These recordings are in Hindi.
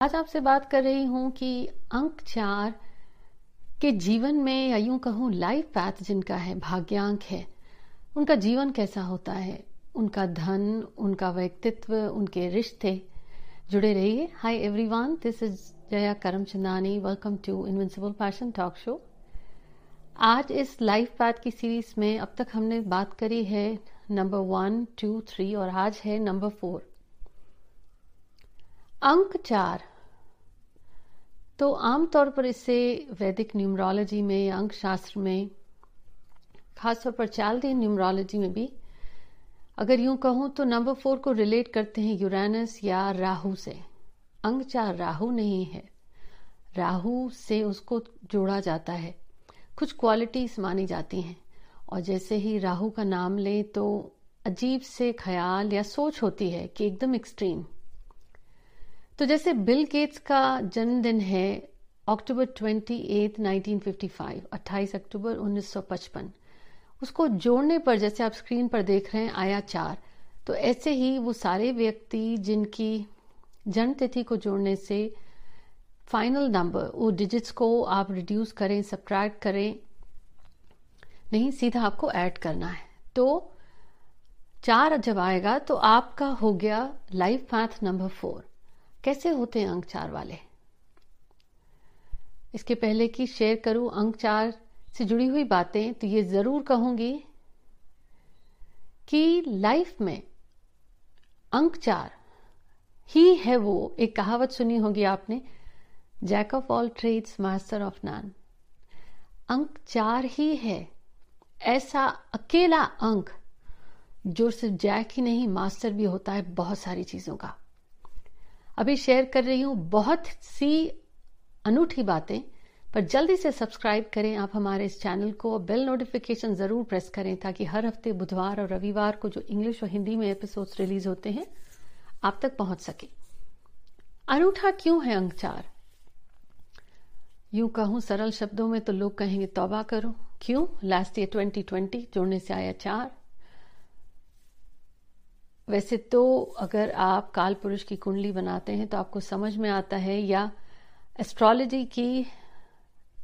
आज आपसे बात कर रही हूँ कि अंक चार के जीवन में या यूँ कहूँ लाइफ पैथ जिनका है, भाग्यांक है, उनका जीवन कैसा होता है? उनका धन, उनका व्यक्तित्व, उनके रिश्ते। जुड़े रहिए। Hi everyone this is Jaya Karamchandani. Welcome to invincible passion talk show आज इस लाइफ पैथ की सीरीज़ में अब तक हमने बात करी है नंबर वन टू थ्री और आज है नंबर फोर अंक चार तो आमतौर पर इसे वैदिक न्यूमरोलॉजी में अंक शास्त्र में, खासतौर पर चालदी न्यूमरोलॉजी में भी, अगर यूँ कहूँ तो नंबर फोर को रिलेट करते हैं यूरानस या राहु से। अंक चार राहु नहीं है। राहु से उसको जोड़ा जाता है। कुछ क्वालिटीज मानी जाती हैं। और जैसे ही राहु का नाम लें तो अजीब से ख्याल या सोच होती है कि एकदम एक्सट्रीम तो जैसे बिल गेट्स का जन्मदिन है, अक्टूबर 28 1955 28 अक्टूबर 1955 उसको जोड़ने पर, जैसे आप स्क्रीन पर देख रहे हैं, आया चार। तो ऐसे ही वो सारे व्यक्ति जिनकी जन्म तिथि को जोड़ने से फाइनल नंबर वो डिजिट्स को आप रिड्यूस करें सब्ट्रैक्ट करें, नहीं, सीधा आपको ऐड करना है। तो चार जब आएगा तो आपका हो गया लाइफ मैथ नंबर फोर कैसे होते हैं अंक चार वाले? इसके पहले कि शेयर करूँ अंक चार से जुड़ी हुई बातें तो ये ज़रूर कहूँगी कि लाइफ में अंक चार ही है वो। एक कहावत सुनी होगी आपने jack of all trades master of none अंक चार ही है ऐसा अकेला अंक जो सिर्फ़ जैक ही नहीं मास्टर भी होता है बहुत सारी चीज़ों का। अभी शेयर कर रही हूँ बहुत सी अनूठी बातें, पर जल्दी से सब्सक्राइब करें आप हमारे इस चैनल को बेल नोटिफिकेशन ज़रूर प्रेस करें ताकि हर हफ़्ते बुधवार और रविवार को जो इंग्लिश और हिंदी में एपिसोड्स रिलीज़ होते हैं, आप तक पहुँच सके। अनूठा क्यों है अंक चार यूँ कहूँ सरल शब्दों में तो लोग कहेंगे, तौबा करो। क्यों? लास्ट ईयर 2020 जोड़ने से आया चार। वैसे तो अगर आप काल पुरुष की कुंडली बनाते हैं तो आपको समझ में आता है या एस्ट्रोलॉजी की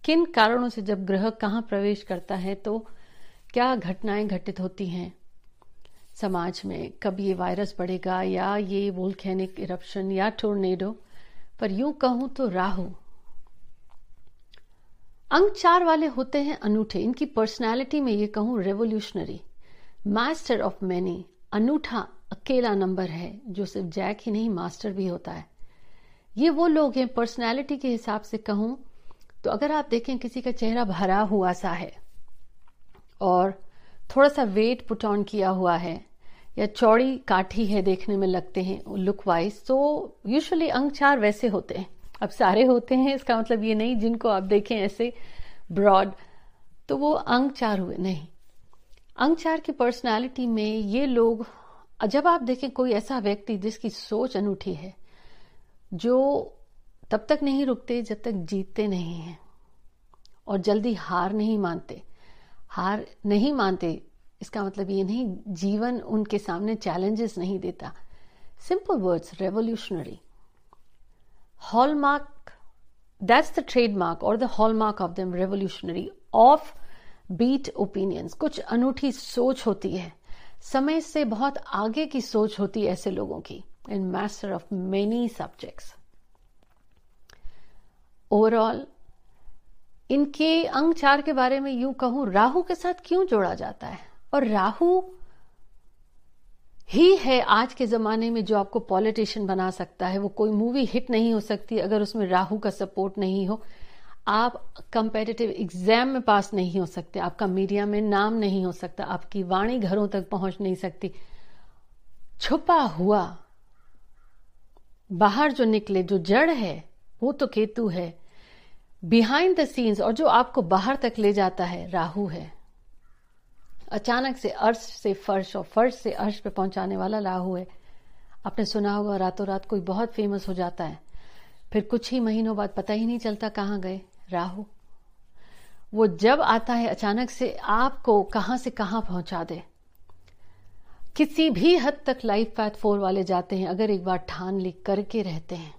किन कारणों से जब ग्रह कहाँ प्रवेश करता है तो क्या घटनाएँ घटित होती हैं समाज में? कब ये वायरस बढ़ेगा या ये वोल्केनिक इरप्शन या टोर्नेडो पर यूँ कहूँ तो राहु। अंक चार वाले होते हैं अनूठे। इनकी पर्सनालिटी में ये कहूँ रेवोल्यूशनरी मास्टर ऑफ़ मैनी अनूठा। अकेला नंबर है, जो सिर्फ़ जैक ही नहीं, मास्टर भी होता है। ये वो लोग हैं पर्सनैलिटी के हिसाब से कहूँ तो अगर आप देखें, किसी का चेहरा भरा हुआ सा है, और थोड़ा सा वेट पुट ऑन किया हुआ है, या चौड़ी काठी है देखने में लगते हैं लुक वाइज तो यूजुअली अंक चार वैसे होते हैं। अब सारे होते हैं, इसका मतलब ये नहीं, जिनको आप देखें ऐसे ब्रॉड तो वो अंक चार हुए, नहीं। अंक चार की पर्सनालिटी में ये लोग जब आप देखें कोई ऐसा व्यक्ति जिसकी सोच अनूठी है, जो तब तक नहीं रुकते जब तक जीतते नहीं हैं और जल्दी हार नहीं मानते। हार नहीं मानते, इसका मतलब ये नहीं, जीवन उनके सामने चैलेंजेस नहीं देता। Simple words revolutionary hallmark that's the trademark और the hallmark of them revolutionary of beat opinions कुछ अनूठी सोच होती है समय से बहुत आगे की सोच होती है ऐसे लोगों की and master of many subjects overall इनके अंग चार के बारे में यूँ कहूँ, राहु के साथ क्यों जोड़ा जाता है? और राहु ही है आज के जमाने में जो आपको पॉलिटिशियन बना सकता है, वो कोई मूवी हिट नहीं हो सकती अगर उसमें राहु का सपोर्ट नहीं हो। आप कंपेटिटिव एग्ज़ाम में पास नहीं हो सकते, आपका मीडिया में नाम नहीं हो सकता, आपकी वाणी घरों तक पहुँच नहीं सकती। छुपा हुआ, बाहर जो निकले, जो जड़ है, वो तो केतु है। बिहाइंड द सीन्स और जो आपको बाहर तक ले जाता है, राहु है। अचानक से अर्श से फर्श और फर्श से अर्श पे पहुँचाने वाला राहु है। आपने सुना होगा, रातों रात कोई बहुत फ़ेमस हो जाता है। फिर कुछ ही महीनों बाद पता ही नहीं चलता कहाँ गए। राहु, वो जब आता है अचानक से आपको कहाँ से कहाँ पहुँचा दे। किसी भी हद तक लाइफ पैथ फोर वाले जाते हैं, अगर एक बार ठान लिख करके रहते हैं।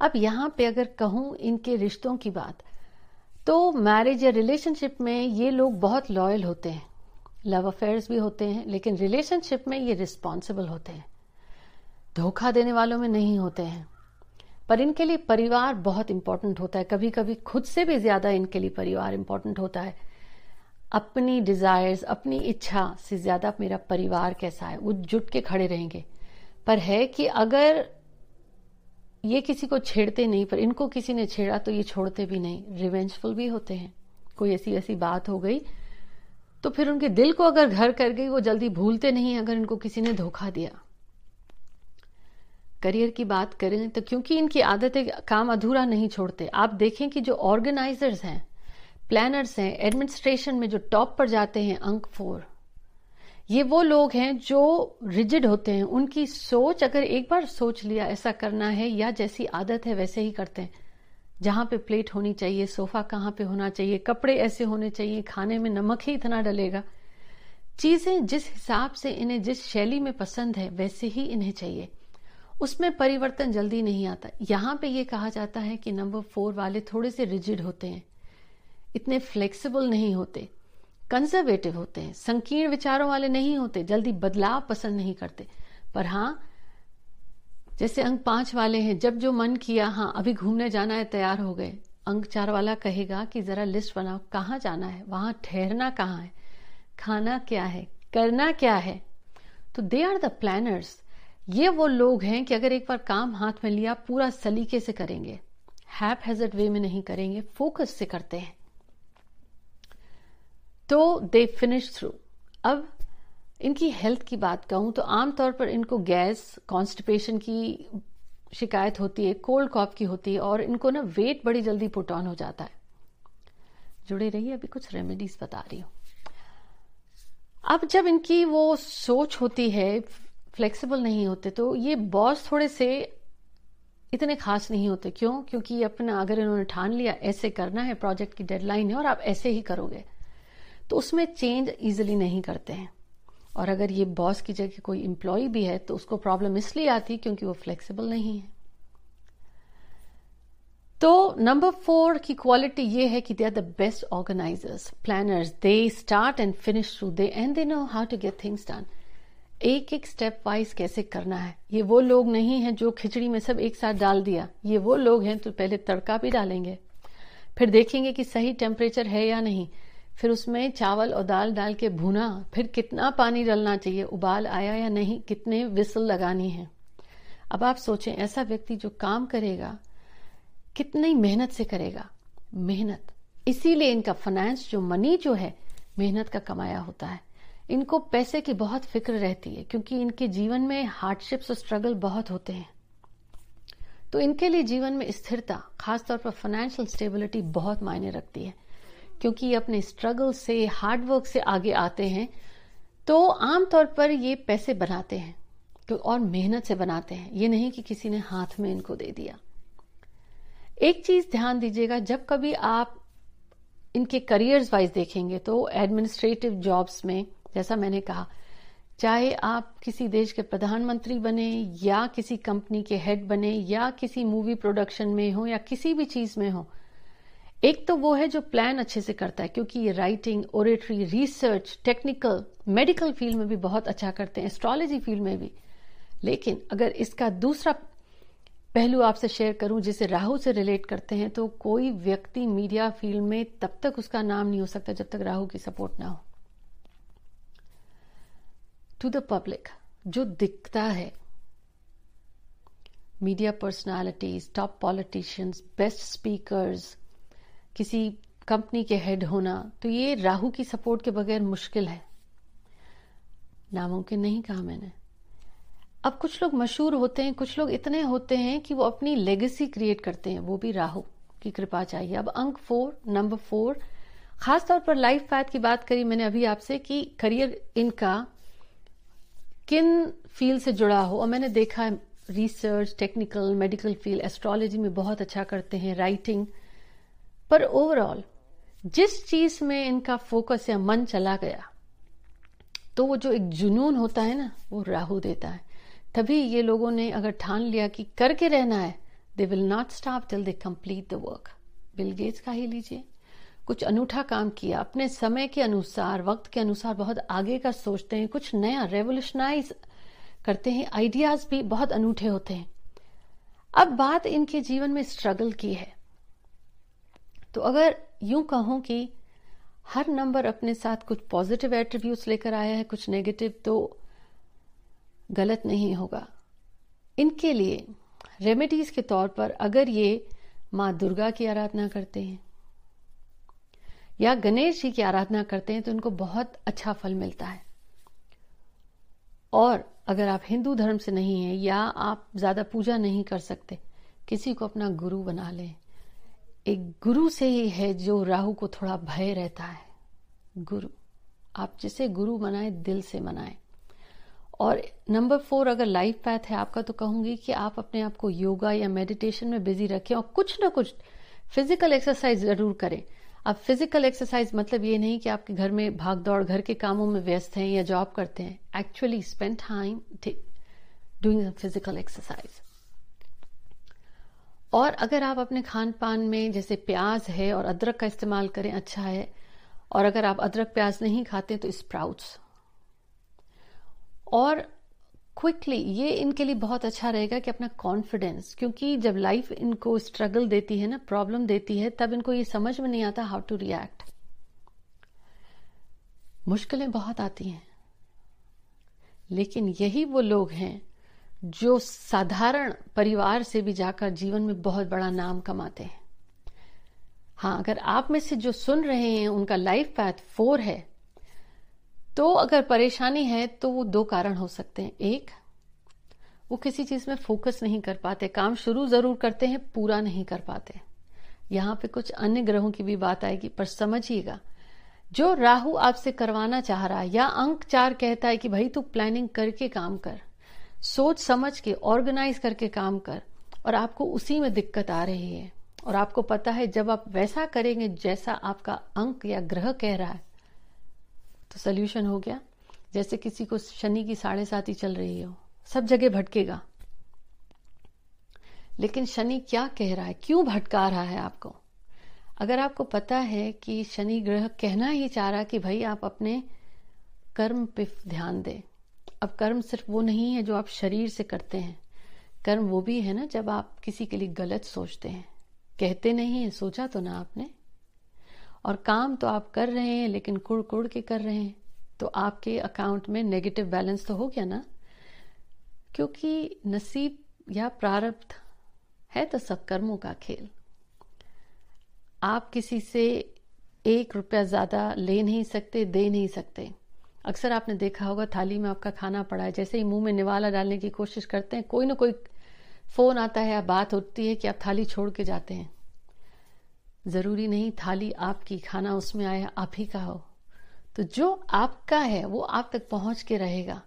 अब यहाँ पे अगर कहूँ इनके रिश्तों की बात तो मैरिज या रिलेशनशिप में ये लोग बहुत लॉयल होते हैं। लव अफेयर्स भी होते हैं, लेकिन रिलेशनशिप में ये रिस्पॉन्सिबल होते हैं। धोखा देने वालों में नहीं होते हैं। पर इनके लिए परिवार बहुत इंपॉर्टेंट होता है। कभी कभी खुद से भी ज़्यादा इनके लिए परिवार इंपॉर्टेंट होता है। अपनी डिजायर्स अपनी इच्छा से ज़्यादा मेरा परिवार कैसा है? वो जुट के खड़े रहेंगे। पर है कि अगर ये किसी को छेड़ते नहीं, पर इनको किसी ने छेड़ा तो ये छोड़ते भी नहीं। रिवेंजफुल भी होते हैं। कोई ऐसी ऐसी बात हो गई तो फिर उनके दिल को अगर घर कर गई, वो जल्दी भूलते नहीं अगर इनको किसी ने धोखा दिया। करियर की बात करें तो क्योंकि इनकी आदत है काम अधूरा नहीं छोड़ते। आप देखें कि जो ऑर्गेनाइजर्स हैं, प्लानर्स हैं, एडमिनिस्ट्रेशन में जो टॉप पर जाते हैं, अंक फोर, ये वो लोग हैं जो रिजिड होते हैं। उनकी सोच अगर एक बार सोच लिया, ऐसा करना है या जैसी आदत है वैसे ही करते हैं। जहाँ पे प्लेट होनी चाहिए, सोफा कहाँ पे होना चाहिए, कपड़े ऐसे होने चाहिए, खाने में नमक ही इतना डलेगा। चीज़ें जिस हिसाब से इन्हें, जिस शैली में पसंद है, वैसे ही इन्हें चाहिए। उसमें परिवर्तन जल्दी नहीं आता। यहाँ पे ये कहा जाता है कि नंबर फोर वाले थोड़े से रिजिड होते हैं, इतने फ्लेक्सिबल नहीं होते कंजर्वेटिव होते हैं, संकीर्ण विचारों वाले नहीं होते, जल्दी बदलाव पसंद नहीं करते। पर हाँ जैसे अंक पाँच वाले हैं, जब जो मन किया हाँ अभी घूमने जाना है, तैयार हो गए। अंक चार वाला कहेगा कि जरा लिस्ट बनाओ, कहाँ जाना है, वहाँ ठहरना कहाँ है, खाना क्या है, करना क्या है? तो दे आर द प्लानर्स ये वो लोग हैं कि अगर एक बार काम हाथ में लिया, पूरा सलीके से करेंगे। हैप हेजर्ड वे में नहीं करेंगे फोकस से करते हैं। तो दे फिनिश थ्रू अब इनकी हेल्थ की बात कहूँ तो आमतौर पर इनको गैस कॉन्स्टिपेशन की शिकायत होती है कोल्ड कॉफ की होती है और इनको ना वेट बड़ी जल्दी पुट ऑन हो जाता है। जुड़े रहिए, अभी कुछ रेमेडीज बता रही हूँ। अब जब इनकी वो सोच होती है फ्लेक्सिबल नहीं होते तो ये बॉस थोड़े से इतने खास नहीं होते। क्यों? क्योंकि अपना अगर इन्होंने ठान लिया, ऐसे करना है प्रोजेक्ट की डेडलाइन है और आप ऐसे ही करोगे तो उसमें चेंज इजिली नहीं करते हैं। और अगर ये बॉस की जगह कोई इंप्लॉय भी है तो उसको प्रॉब्लम इसलिए आती क्योंकि वो फ्लेक्सिबल नहीं है। तो नंबर फोर की क्वालिटी ये है कि they are the best organisers planners they start and finish through they and they know how to get things done एक एक स्टेप वाइज कैसे करना है? ये वो लोग नहीं हैं जो खिचड़ी में सब एक साथ डाल दिया। ये वो लोग हैं तो पहले तड़का भी डालेंगे। फिर देखेंगे कि सही टेम्परेचर है या नहीं। फिर उसमें चावल और दाल डाल के भुना। फिर कितना पानी डालना चाहिए, उबाल आया या नहीं, कितने विसल लगानी है। अब आप सोचें, ऐसा व्यक्ति जो काम करेगा, कितनी मेहनत से करेगा? मेहनत। इसीलिए इनका फाइनेंस जो मनी जो है, मेहनत का कमाया होता है। इनको पैसे की बहुत फ़िक्र रहती है, क्योंकि इनके जीवन में हार्डशिप्स और स्ट्रगल बहुत होते हैं। तो इनके लिए जीवन में स्थिरता, खासतौर पर फाइनेंशियल स्टेबिलिटी बहुत मायने रखती है। क्योंकि ये अपने स्ट्रगल से हार्डवर्क से आगे आते हैं तो आमतौर पर ये पैसे बनाते हैं तो और मेहनत से बनाते हैं। ये नहीं कि किसी ने हाथ में इनको दे दिया। एक चीज़ ध्यान दीजिएगा, जब कभी आप इनके करियर्स वाइज देखेंगे तो एडमिनिस्ट्रेटिव जॉब्स में जैसा मैंने कहा, चाहे आप किसी देश के प्रधानमंत्री बने, या किसी कंपनी के हेड बने, या किसी मूवी प्रोडक्शन में हो, या किसी भी चीज़ में हो, एक तो वो है जो प्लान अच्छे से करता है, क्योंकि ये writing oratory research technical medical field में भी बहुत अच्छा करते हैं एस्ट्रोलॉजी फ़ील्ड में भी। लेकिन अगर इसका दूसरा पहलू आपसे शेयर करूँ, जिसे राहु से रिलेट करते हैं तो कोई व्यक्ति मीडिया फ़ील्ड में तब तक उसका नाम नहीं हो सकता जब तक राहु की सपोर्ट ना हो। टू द पब्लिक जो दिखता है। Media personalities top politicians best speakers किसी कंपनी के हेड होना तो ये राहु की सपोर्ट के बगैर मुश्किल है। नामुमकिन नहीं कहा मैंने। अब कुछ लोग मशहूर होते हैं, कुछ लोग इतने होते हैं कि वो अपनी लेगेसी क्रिएट करते हैं, वो भी राहु की कृपा चाहिए। अब अंक फोर नंबर फोर खासतौर पर लाइफ पैथ की बात करी मैंने अभी आपसे कि करियर इनका किन फ़ील्ड से जुड़ा हो? और मैंने देखा है research technical medical field astrology में बहुत अच्छा करते हैं राइटिंग पर ओवरऑल जिस चीज़ में इनका फोकस या मन चला गया तो वो जो एक जुनून होता है ना, वो राहु देता है। तभी ये लोगों ने अगर ठान लिया कि करके रहना है they will not stop till they complete the work Bill Gates का ही लीजिए। कुछ अनूठा काम किया, अपने समय के अनुसार, वक्त के अनुसार बहुत आगे का सोचते हैं, कुछ नया रेवोल्यूशनाइज करते हैं आइडियाज़ भी बहुत अनूठे होते हैं। अब बात इनके जीवन में स्ट्रगल की है। तो अगर यूँ कहूँ कि हर नंबर अपने साथ कुछ पॉजिटिव एट्रीब्यूट्स लेकर आया है, कुछ नेगेटिव तो गलत नहीं होगा। इनके लिए रेमेडीज के तौर पर अगर ये माँ दुर्गा की आराधना करते हैं या गणेश जी की आराधना करते हैं तो उनको बहुत अच्छा फल मिलता है। और अगर आप हिंदू धर्म से नहीं हैं या आप ज़्यादा पूजा नहीं कर सकते, किसी को अपना गुरु बना लें। एक गुरु से ही है जो राहु को थोड़ा भय रहता है। गुरु, आप जिसे गुरु मनाए दिल से मनाए और नंबर फोर, अगर लाइफ पैथ है आपका तो कहूँगी कि आप अपने आप को योगा या मेडिटेशन में बिज़ी रखें और कुछ ना कुछ फ़िज़िकल एक्सरसाइज ज़रूर करें। अब फ़िज़िकल एक्सरसाइज मतलब ये नहीं कि आपके घर में भाग दौड़, घर के कामों में व्यस्त हैं या जॉब करते हैं। Actually spend time doing physical exercise और अगर आप अपने खान पान में जैसे प्याज है और अदरक का इस्तेमाल करें अच्छा है। और अगर आप अदरक प्याज नहीं खाते तो स्प्राउट्स और क्विकली ये इनके लिए बहुत अच्छा रहेगा कि अपना कॉन्फिडेंस क्योंकि जब लाइफ इनको स्ट्रगल देती है ना प्रॉब्लम देती है, तब इनको ये समझ में नहीं आता हाउ टू रिएक्ट मुश्किलें बहुत आती हैं, लेकिन यही वो लोग हैं जो साधारण परिवार से भी जाकर जीवन में बहुत बड़ा नाम कमाते हैं। हाँ अगर आप में से जो सुन रहे हैं, उनका लाइफ पैथ फोर है तो अगर परेशानी है तो वो दो कारण हो सकते हैं। एक, वो किसी चीज़ में फोकस नहीं कर पाते, काम शुरू ज़रूर करते हैं, पूरा नहीं कर पाते। यहाँ पे कुछ अन्य ग्रहों की भी बात आएगी, पर समझिएगा, जो राहु आपसे करवाना चाह रहा है, या अंक चार कहता है कि भाई तू प्लानिंग करके काम कर, सोच समझ के ऑर्गेनाइज करके काम कर, और आपको उसी में दिक्कत आ रही है। और आपको पता है, जब आप वैसा करेंगे, जैसा आपका अंक या ग्रह कह रहा है तो सोल्यूशन हो गया। जैसे किसी को शनि की साढ़े ही चल रही हो, सब जगह भटकेगा। लेकिन शनि क्या कह रहा है? क्यों भटका रहा है आपको? अगर आपको पता है कि शनि ग्रह कहना ही चाह रहा कि भाई आप अपने कर्म पे ध्यान दें। अब कर्म सिर्फ़ वो नहीं है जो आप शरीर से करते हैं। कर्म वो भी है ना जब आप किसी के लिए गलत सोचते हैं। कहते नहीं है, सोचा तो ना आपने। और काम तो आप कर रहे हैं, लेकिन कुड़ कुड़ के कर रहे हैं। तो आपके अकाउंट में नेगेटिव बैलेंस तो हो गया ना? क्योंकि नसीब या प्रारब्ध है तो सब कर्मों का खेल। आप किसी से एक रुपया ज़्यादा ले नहीं सकते, दे नहीं सकते। अक्सर आपने देखा होगा, थाली में आपका खाना पड़ा है। जैसे ही मुँह में निवाला डालने की कोशिश करते हैं, कोई ना कोई फ़ोन आता है या बात होती है कि आप थाली छोड़ के जाते हैं। ज़रूरी नहीं थाली आपकी, खाना उसमें आया, आप ही का हो। तो जो आपका है, वो आप तक पहुँच के रहेगा।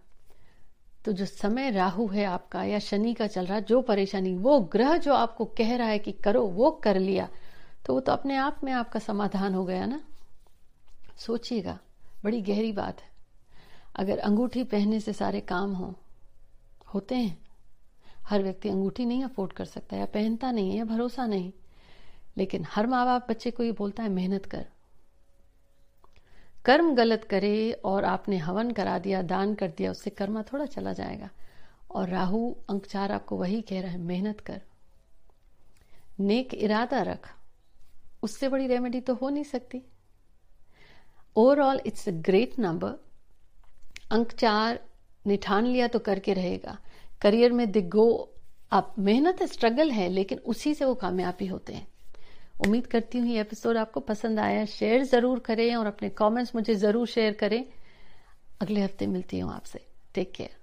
तो जो समय राहु है आपका, या शनि का चल रहा, जो परेशानी, वो ग्रह जो आपको कह रहा है कि करो, वो कर लिया तो वो तो अपने आप में आपका समाधान हो गया ना। सोचिएगा, बड़ी गहरी बात है। अगर अंगूठी पहनने से सारे काम हो, होते हैं। हर व्यक्ति अंगूठी नहीं अफोर्ड कर सकता, या पहनता नहीं है, या भरोसा नहीं। लेकिन हर माँ बाप बच्चे को ये बोलता है, मेहनत कर। कर्म गलत करे और आपने हवन करा दिया, दान कर दिया, उससे कर्मा थोड़ा चला जाएगा। और राहु अंक चार आपको वही कह रहा है, मेहनत कर। नेक इरादा रख। उससे बड़ी रेमेडी तो हो नहीं सकती। Overall it's a great number अंक चार ने ठान लिया तो करके रहेगा। करियर में दिग्गो, आप मेहनत है स्ट्रगल है, लेकिन उसी से वो कामयाबी होते हैं। उम्मीद करती हूँ ये एपिसोड आपको पसंद आया। शेयर ज़रूर करें और अपने कमेंट्स मुझे ज़रूर शेयर करें। अगले हफ़्ते मिलती हूँ आपसे। Take care